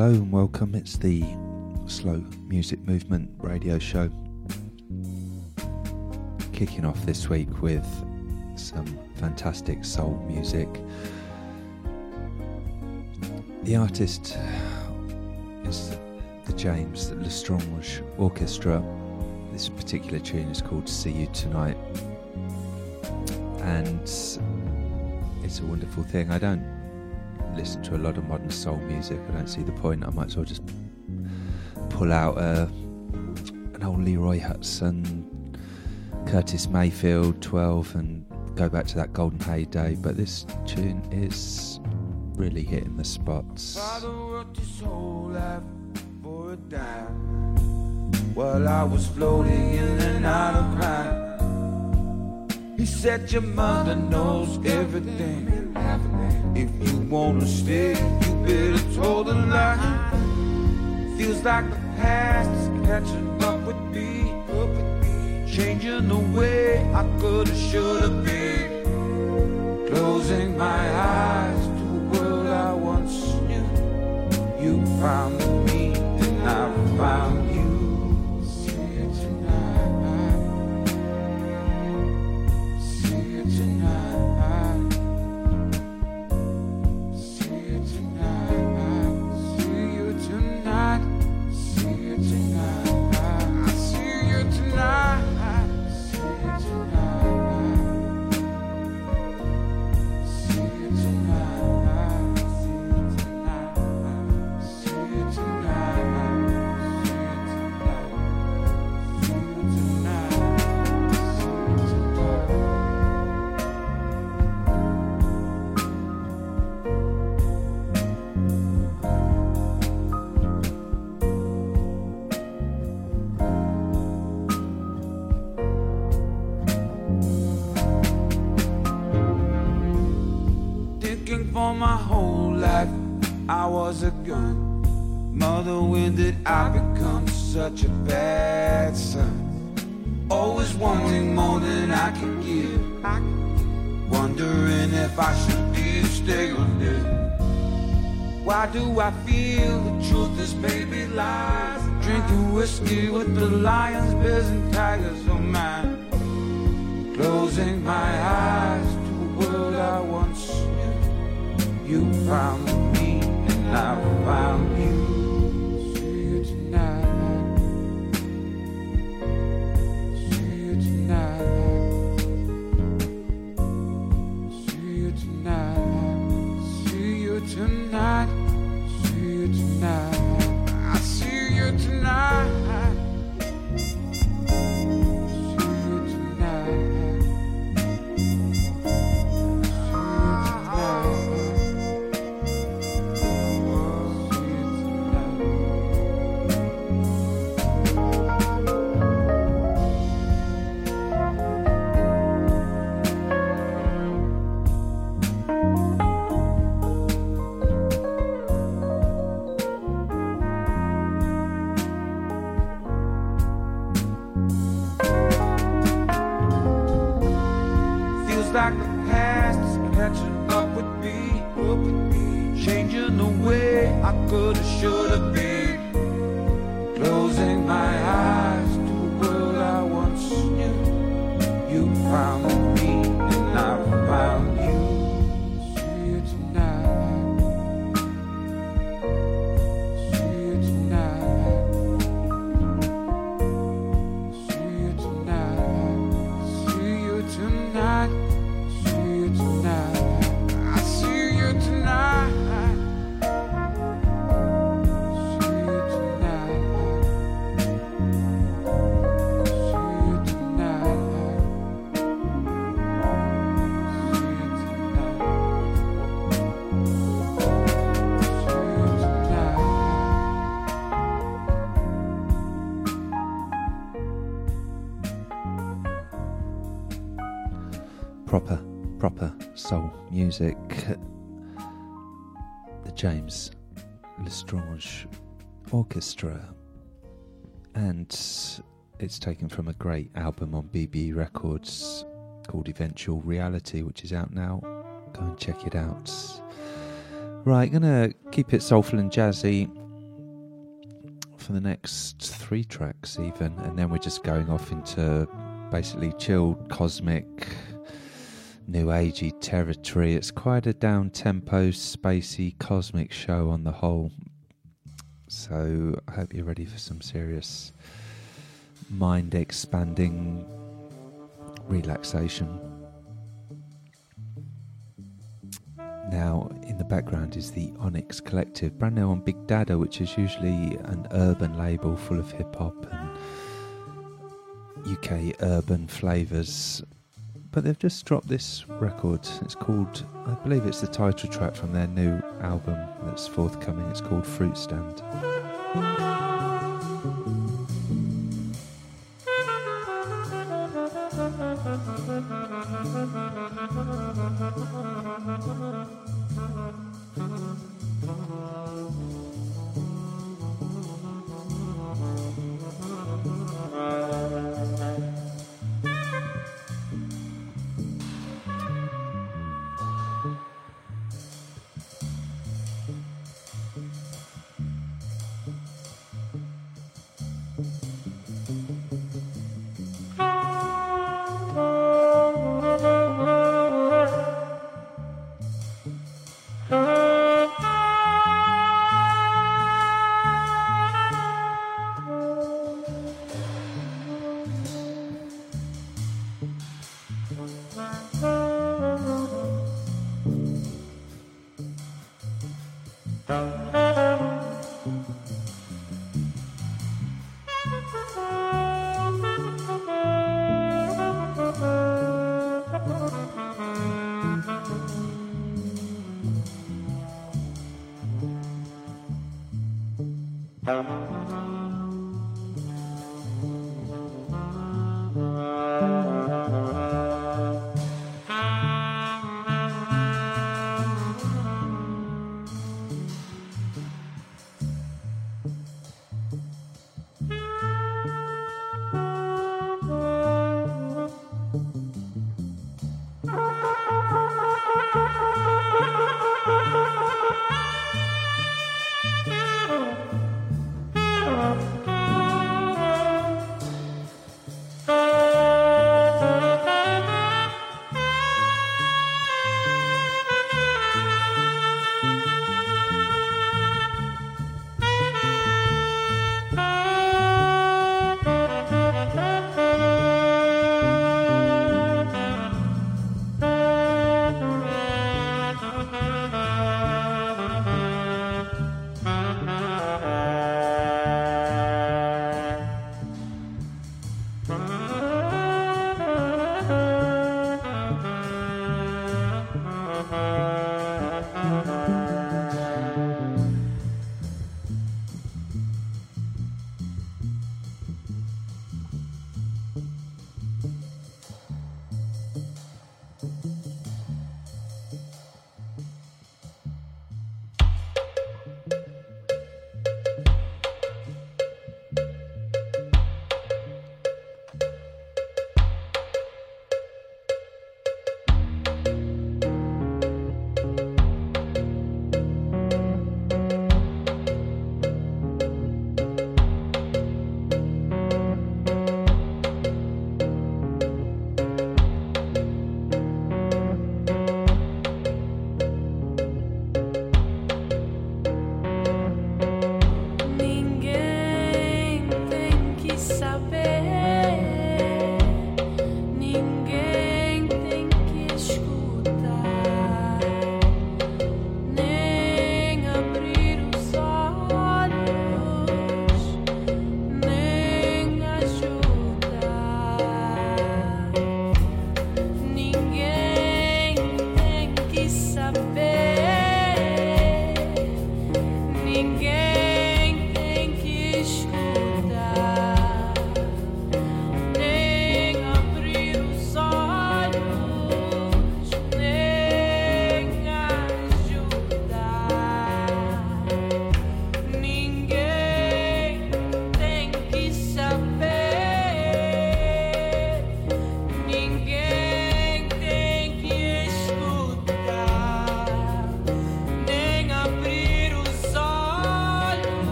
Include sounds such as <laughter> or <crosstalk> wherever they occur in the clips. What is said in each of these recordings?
Hello and welcome. It's the Slow Music Movement radio show. Kicking off this week with some fantastic soul music. The artist is the James Lestrange Orchestra. This particular tune is called See You Tonight. And it's a wonderful thing. I don't listen to a lot of modern soul music. I don't see the point. I might as well just pull out uh, an old Leroy Hutson, Curtis Mayfield 12 and go back to that golden heyday. But this tune is really hitting the spots. While I was floating in and out of crime, he said, Your mother knows everything. If you wanna stay, you better toe the line. Feels like the past is catching up with me, changing the way I coulda, shoulda been. Closing my eyes to a world I once knew. You found me, and I found Why do I feel the truth is baby lies? Drinking whiskey with the lions, bears, and tigers oh of mine. Closing my eyes to a world I once knew. You found me and I found Like the past is catching up with me, up with me, changing the way I coulda, shoulda been. Music. The James Lestrange Orchestra. And it's taken from a great album on BB Records called Eventual Reality, which is out now. Go and check it out. Right, gonna keep it soulful and jazzy. for the next three tracks, even, and then we're just going off into basically chilled, cosmic, new agey territory. It's quite a down tempo, spacey, cosmic show on the whole. So I hope you're ready for some serious mind expanding relaxation. Now, in the background is the Onyx Collective, brand new on Big Dada, which is usually an urban label full of hip hop and UK urban flavours. But they've just dropped this record. It's called, I believe it's the title track from their new album that's forthcoming. It's called Fruit Stand.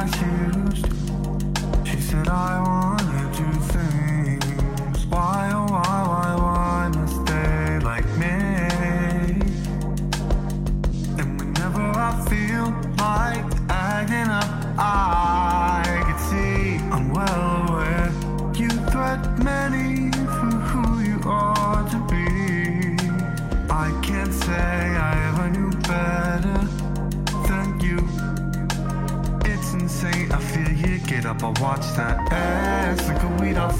Like she watch that ass like a weed. I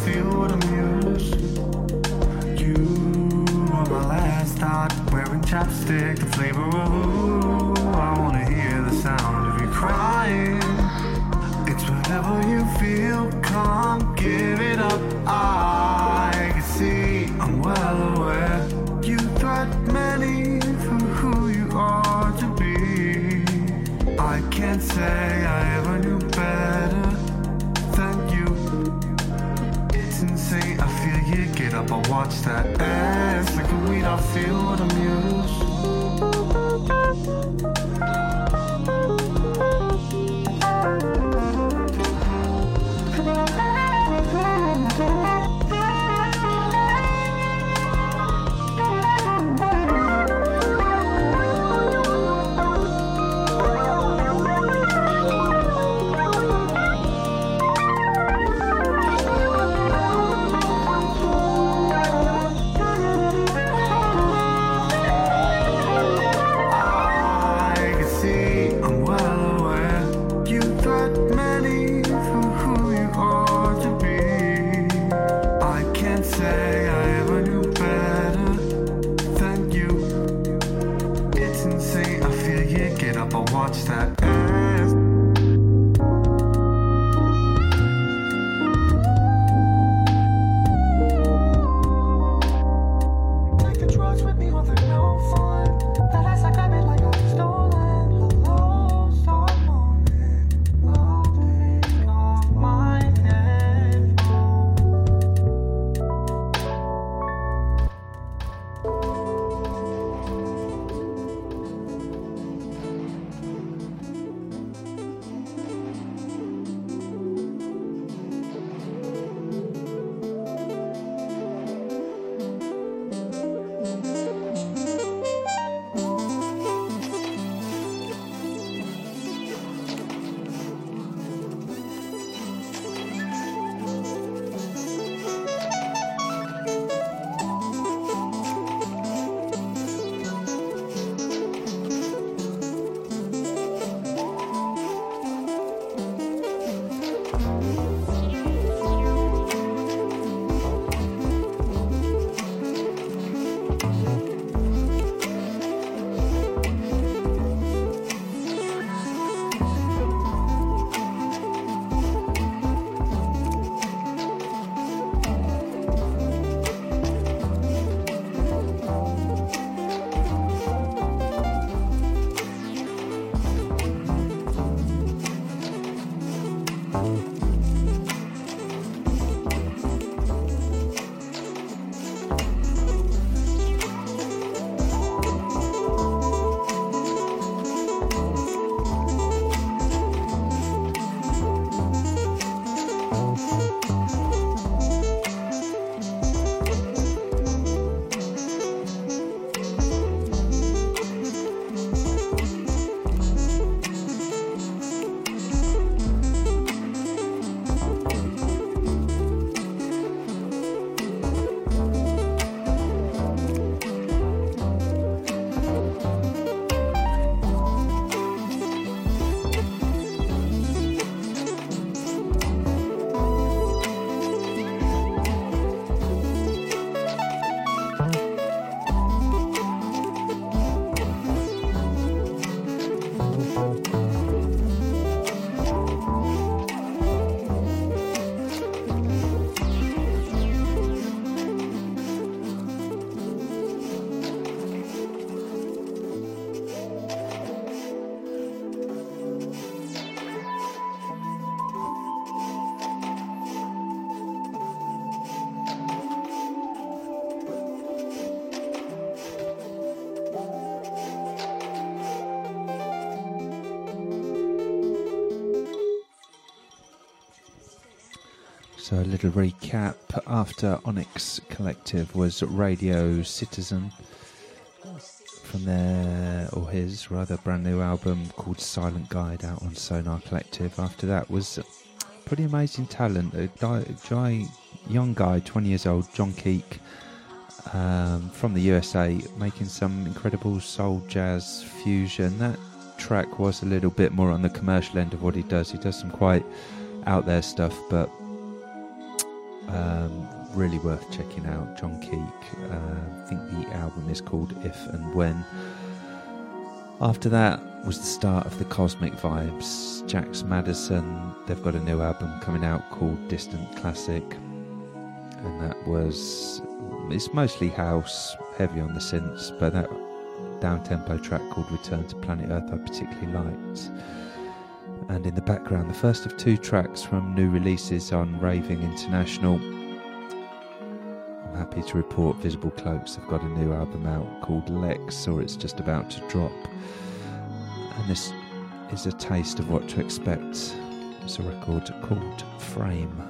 So, a little recap after Onyx Collective was Radio Citizen from their, or his rather, brand new album called Silent Guide out on Sonar Kollektiv. After that was pretty amazing talent, a guy, young guy, 20 years old, John Keek, um, from the USA, making some incredible soul jazz fusion. That track was a little bit more on the commercial end of what he does. He does some quite out there stuff, but um, really worth checking out. John Keek. Uh, I think the album is called If and When. After that was the start of the Cosmic Vibes. Jax Madison, they've got a new album coming out called Distant Classic, and that was it's mostly house, heavy on the synths, but that down tempo track called Return to Planet Earth I particularly liked. And in the background, the first of two tracks from new releases on Raving International I'm happy to report Visible Cloaks have got a new album out called Lex, or it's just about to drop. And this is a taste of what to expect. It's a record called Frame.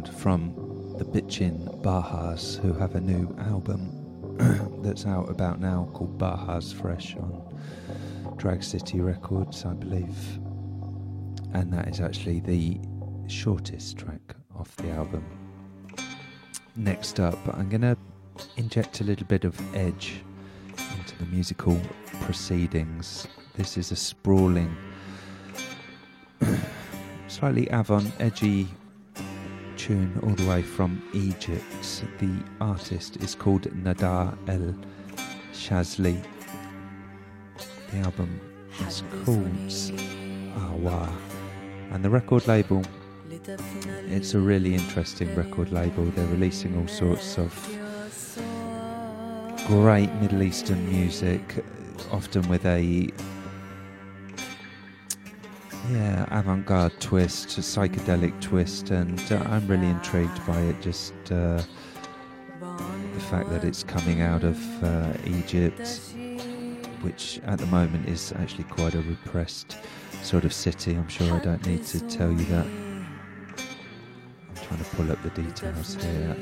Background from the Bitchin Bajas, who have a new album <clears throat> that's out about now called Bajas Fresh on Drag City Records, I believe. And that is actually the shortest track off the album. Next up, I'm going to inject a little bit of edge into the musical proceedings. This is a sprawling, <clears throat> slightly avant edgy tune all the way from Egypt. The artist is called Nadah El Shazly. The album is called Ahwar, and the record label. It's a really interesting record label. They're releasing all sorts of great Middle Eastern music, often with a yeah avant-garde twist, a psychedelic twist, and uh, I'm really intrigued by it. Just uh, the fact that it's coming out of uh, Egypt, which at the moment is actually quite a repressed sort of city. I'm sure I don't need to tell you that. I'm trying to pull up the details here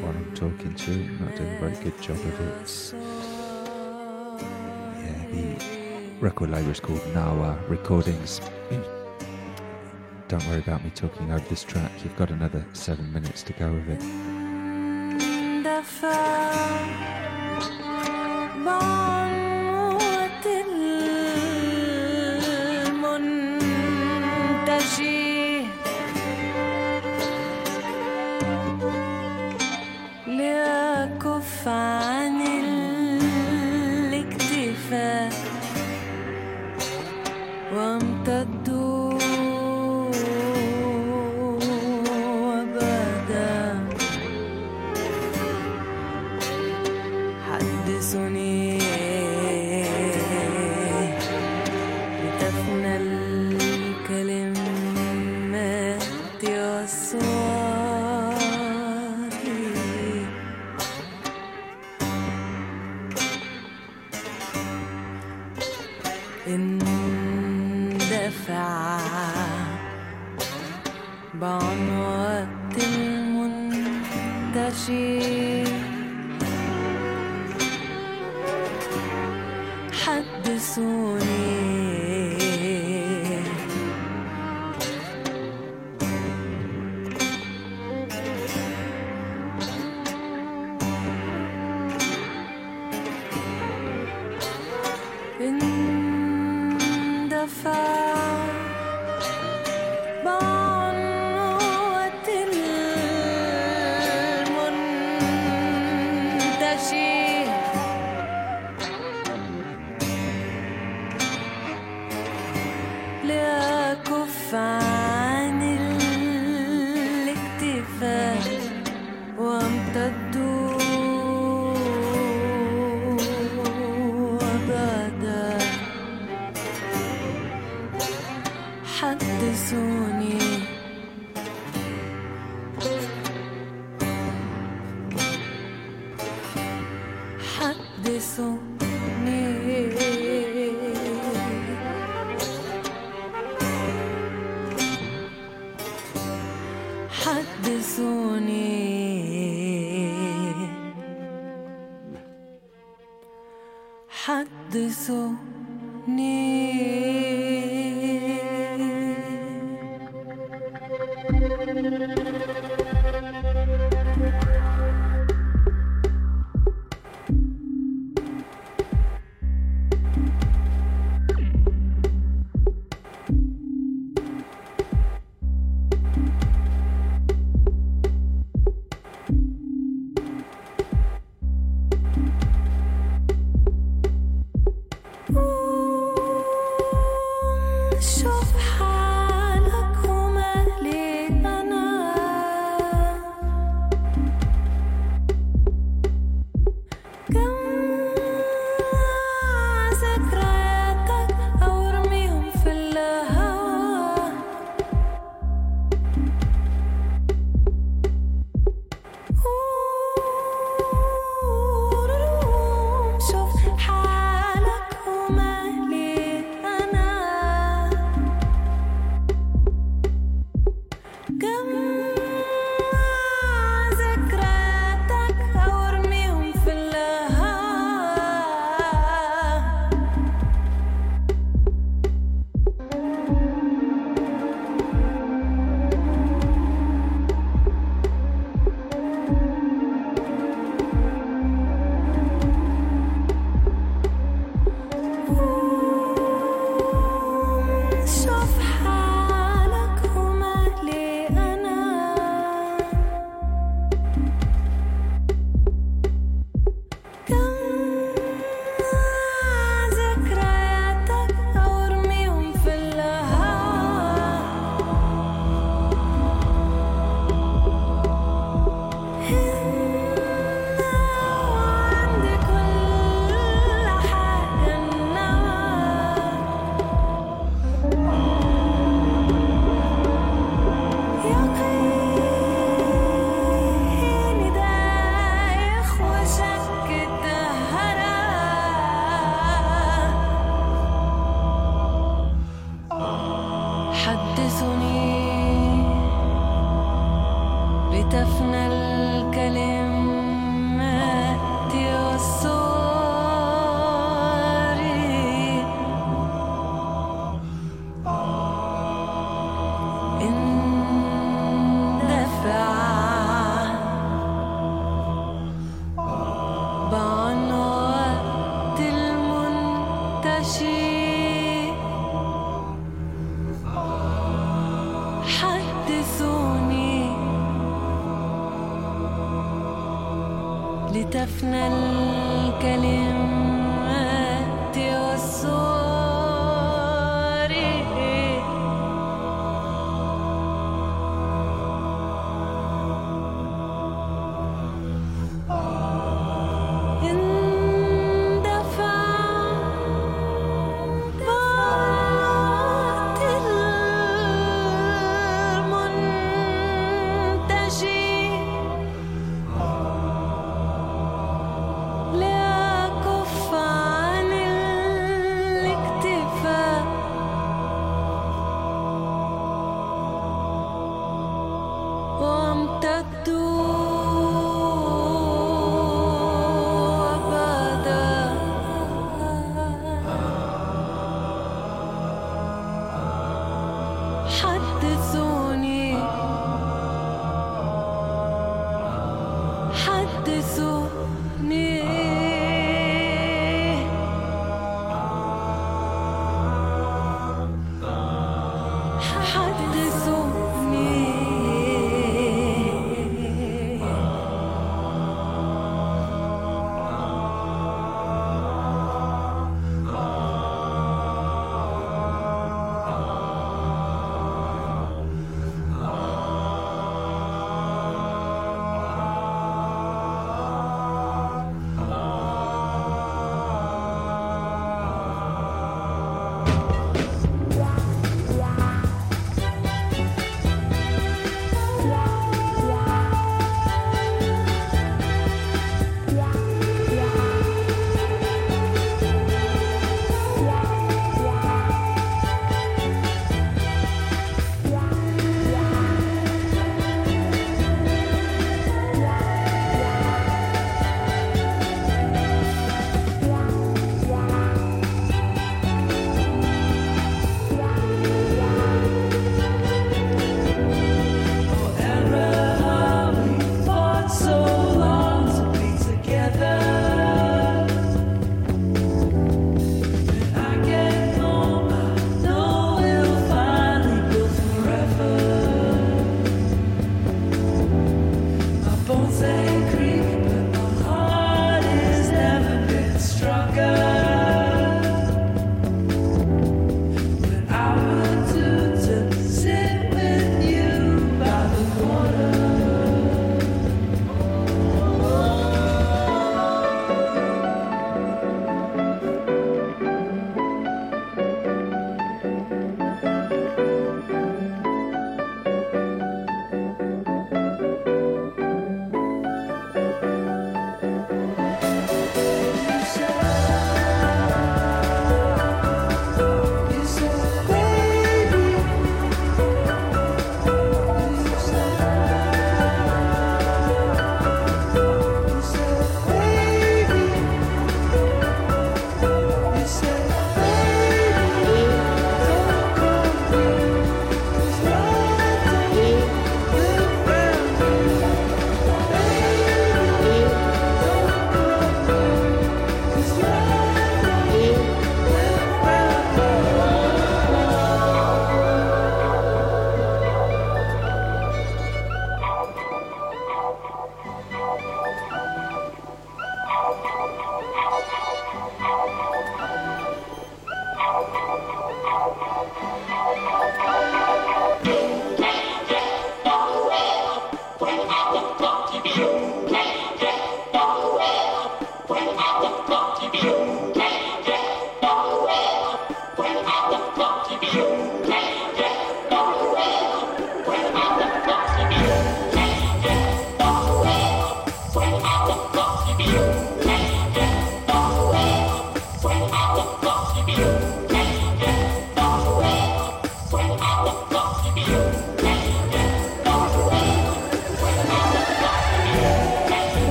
while I'm talking to you. I'm not doing a very good job of it. Yeah, the record label is called Nawa Recordings. <clears throat> Don't worry about me talking over this track. You've got another seven minutes to go with it. 诉你。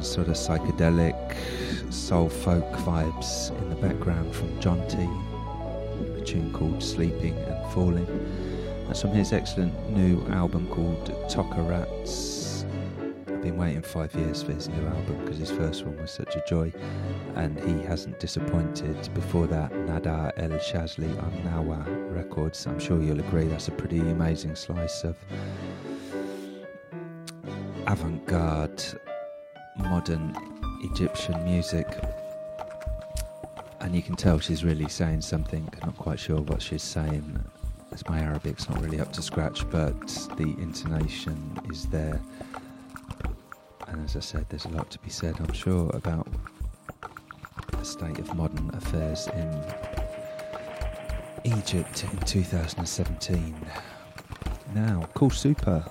Sort of psychedelic, soul folk vibes in the background from John T. A tune called Sleeping and Falling. That's from his excellent new album called Toca Rats. I've been waiting five years for his new album because his first one was such a joy and he hasn't disappointed. Before that, Nadah El Shazly on Nawa Records. I'm sure you'll agree that's a pretty amazing slice of avant garde, modern Egyptian music. And you can tell she's really saying something. Not quite sure what she's saying, as my Arabic's not really up to scratch, but the intonation is there. And as I said, there's a lot to be said, I'm sure, about the state of modern affairs in Egypt in 2017. Now, Call Super,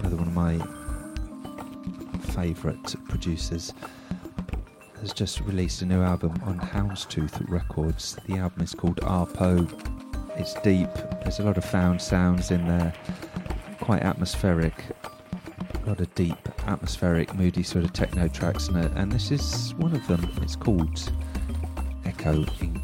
another one of my favourite producers, has just released a new album on Houndstooth Records. The album is called Arpo. It's deep, there's a lot of found sounds in there, quite atmospheric, a lot of deep, atmospheric, moody sort of techno tracks in it, and this is one of them. It's called Echo Inc.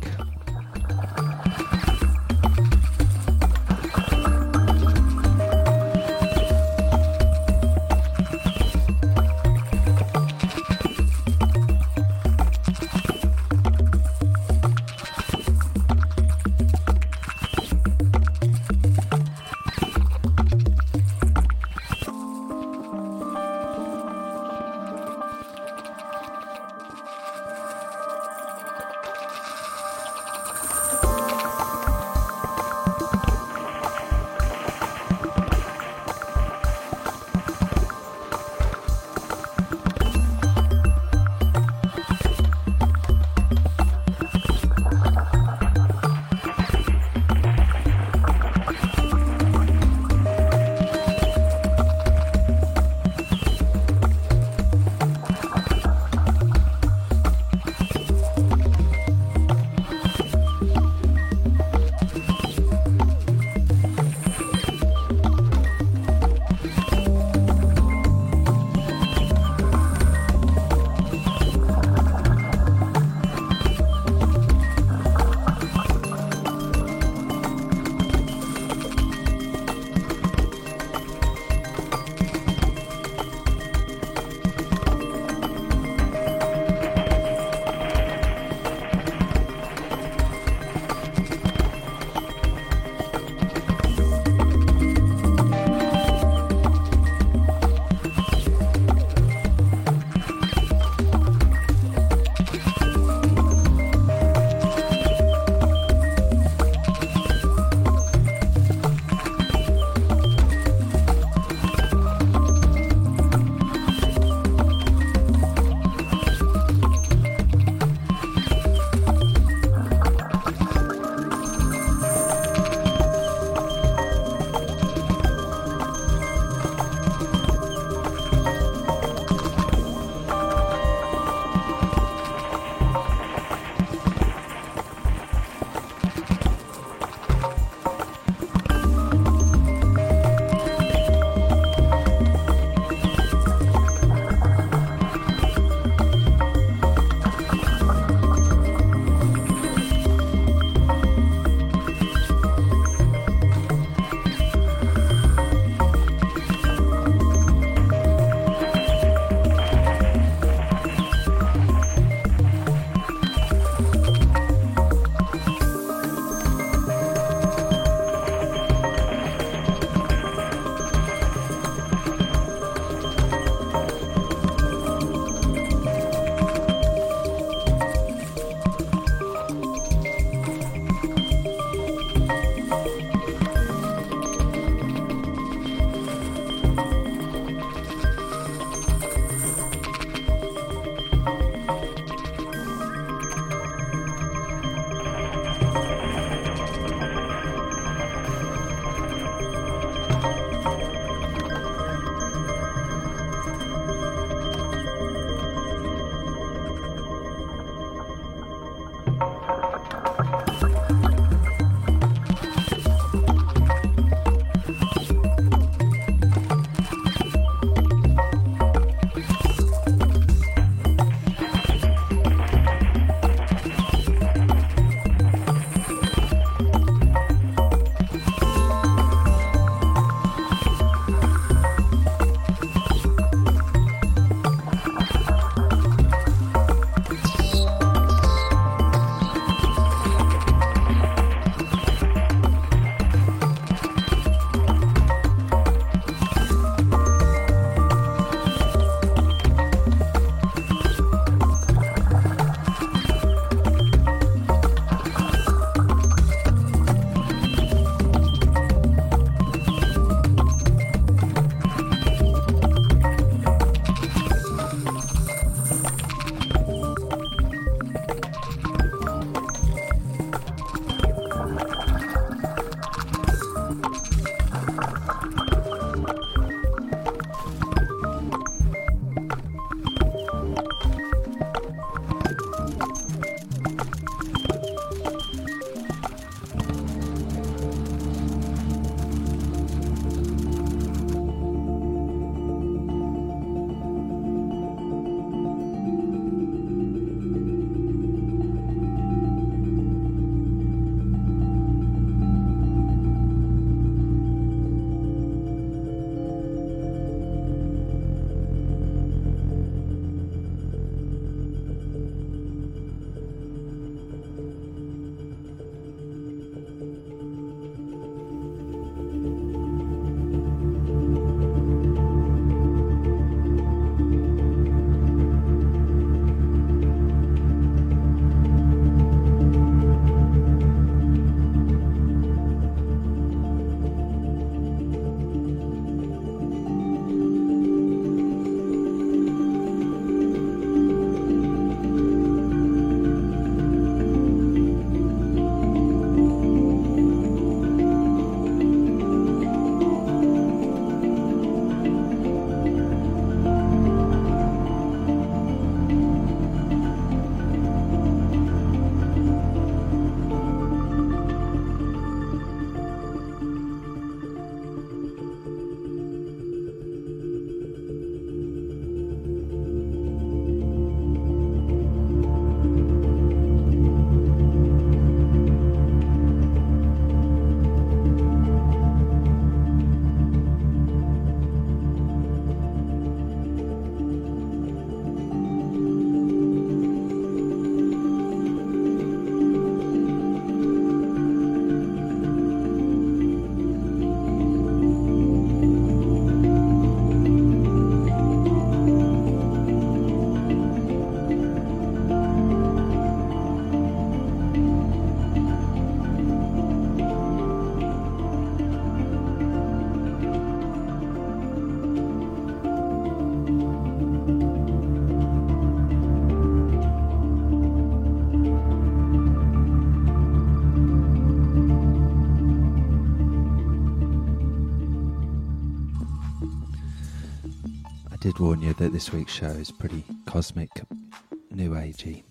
did warn you that this week's show is pretty cosmic, new agey.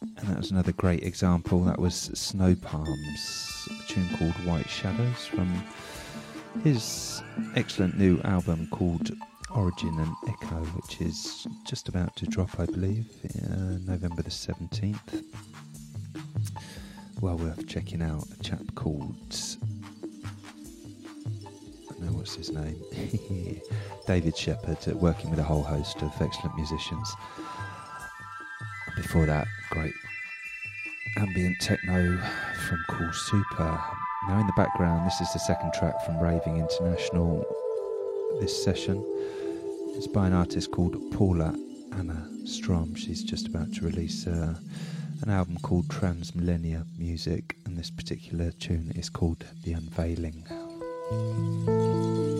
And that was another great example. That was Snow Palms, a tune called White Shadows from his excellent new album called Origin and Echo, which is just about to drop, I believe, uh, November the 17th. Well worth checking out. A chap called. What's his name? <laughs> David Sheppard, uh, working with a whole host of excellent musicians. Before that, great ambient techno from Call Super. Now, in the background, this is the second track from Raving International this session. It's by an artist called Pauline Anna Strom. She's just about to release uh, an album called Transmillennia Music, and this particular tune is called The Unveiling. Música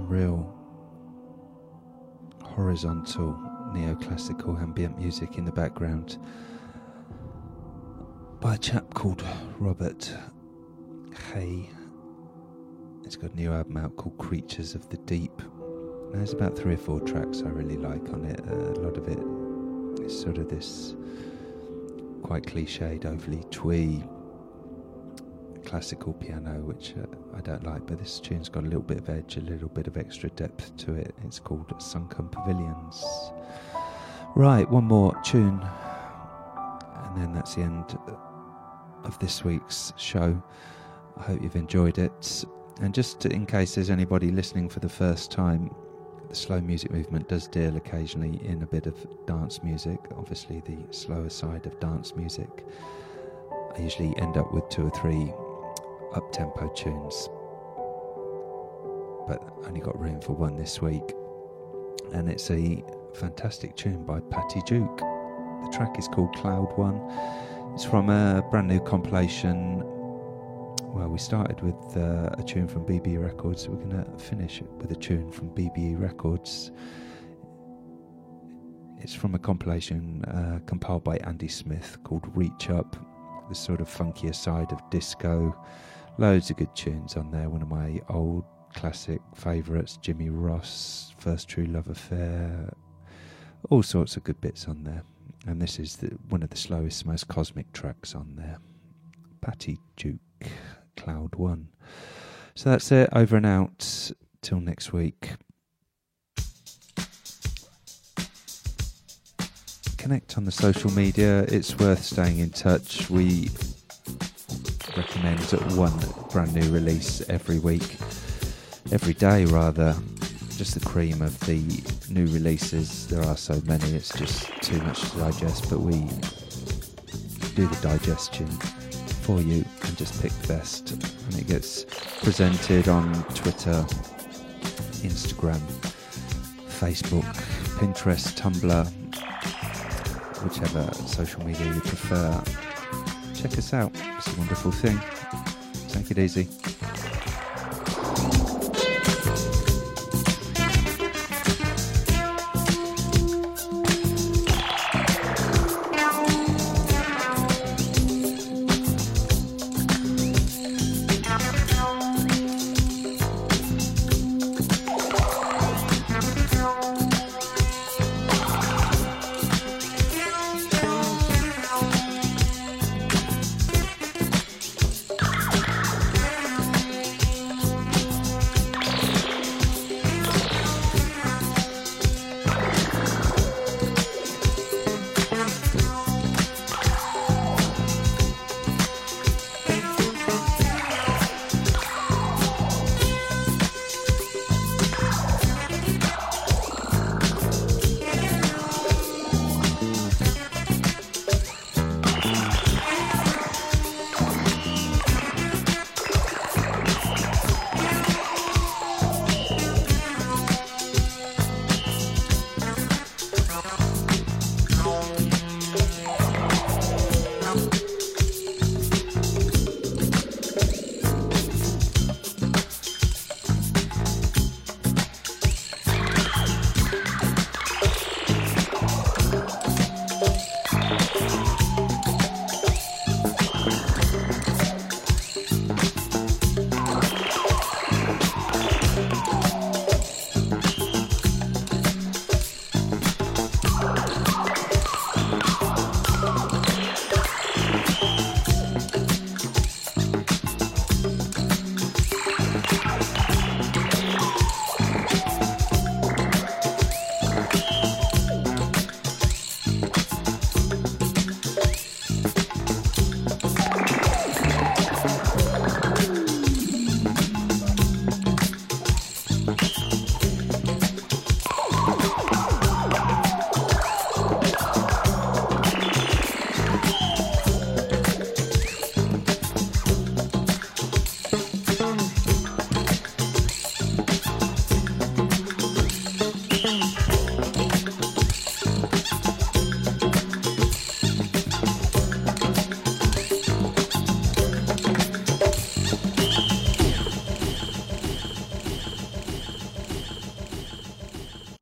some real horizontal neoclassical ambient music in the background by a chap called Robert Haigh. It's got a new album out called Creatures of the Deep. There's about three or four tracks I really like on it. Uh, a lot of it is sort of this quite cliched, overly twee classical piano, which uh, I don't like, but this tune's got a little bit of edge, a little bit of extra depth to it. It's called Sunken Pavilions. Right, one more tune, and then that's the end of this week's show. I hope you've enjoyed it. And just in case there's anybody listening for the first time, the slow music movement does deal occasionally in a bit of dance music, obviously, the slower side of dance music. I usually end up with two or three up tempo tunes, but only got room for one this week. And it's a fantastic tune by Patty Duke. The track is called Cloud One. It's from a brand new compilation. Well, we started with uh, a tune from BBE Records. We're going to finish with a tune from BBE Records. It's from a compilation uh, compiled by Andy Smith called Reach Up, the sort of funkier side of disco. Loads of good tunes on there. One of my old classic favourites, Jimmy Ross, First True Love Affair. All sorts of good bits on there. And this is the, one of the slowest, most cosmic tracks on there. Patty Duke, Cloud One. So that's it. Over and out. Till next week. Connect on the social media. It's worth staying in touch. We recommend one brand new release every week, every day rather. Just the cream of the new releases. There are so many, it's just too much to digest, but we do the digestion for you and just pick the best. And it gets presented on Twitter, Instagram, Facebook, Pinterest, Tumblr, whichever social media you prefer check us out. It's a wonderful thing. Take it easy.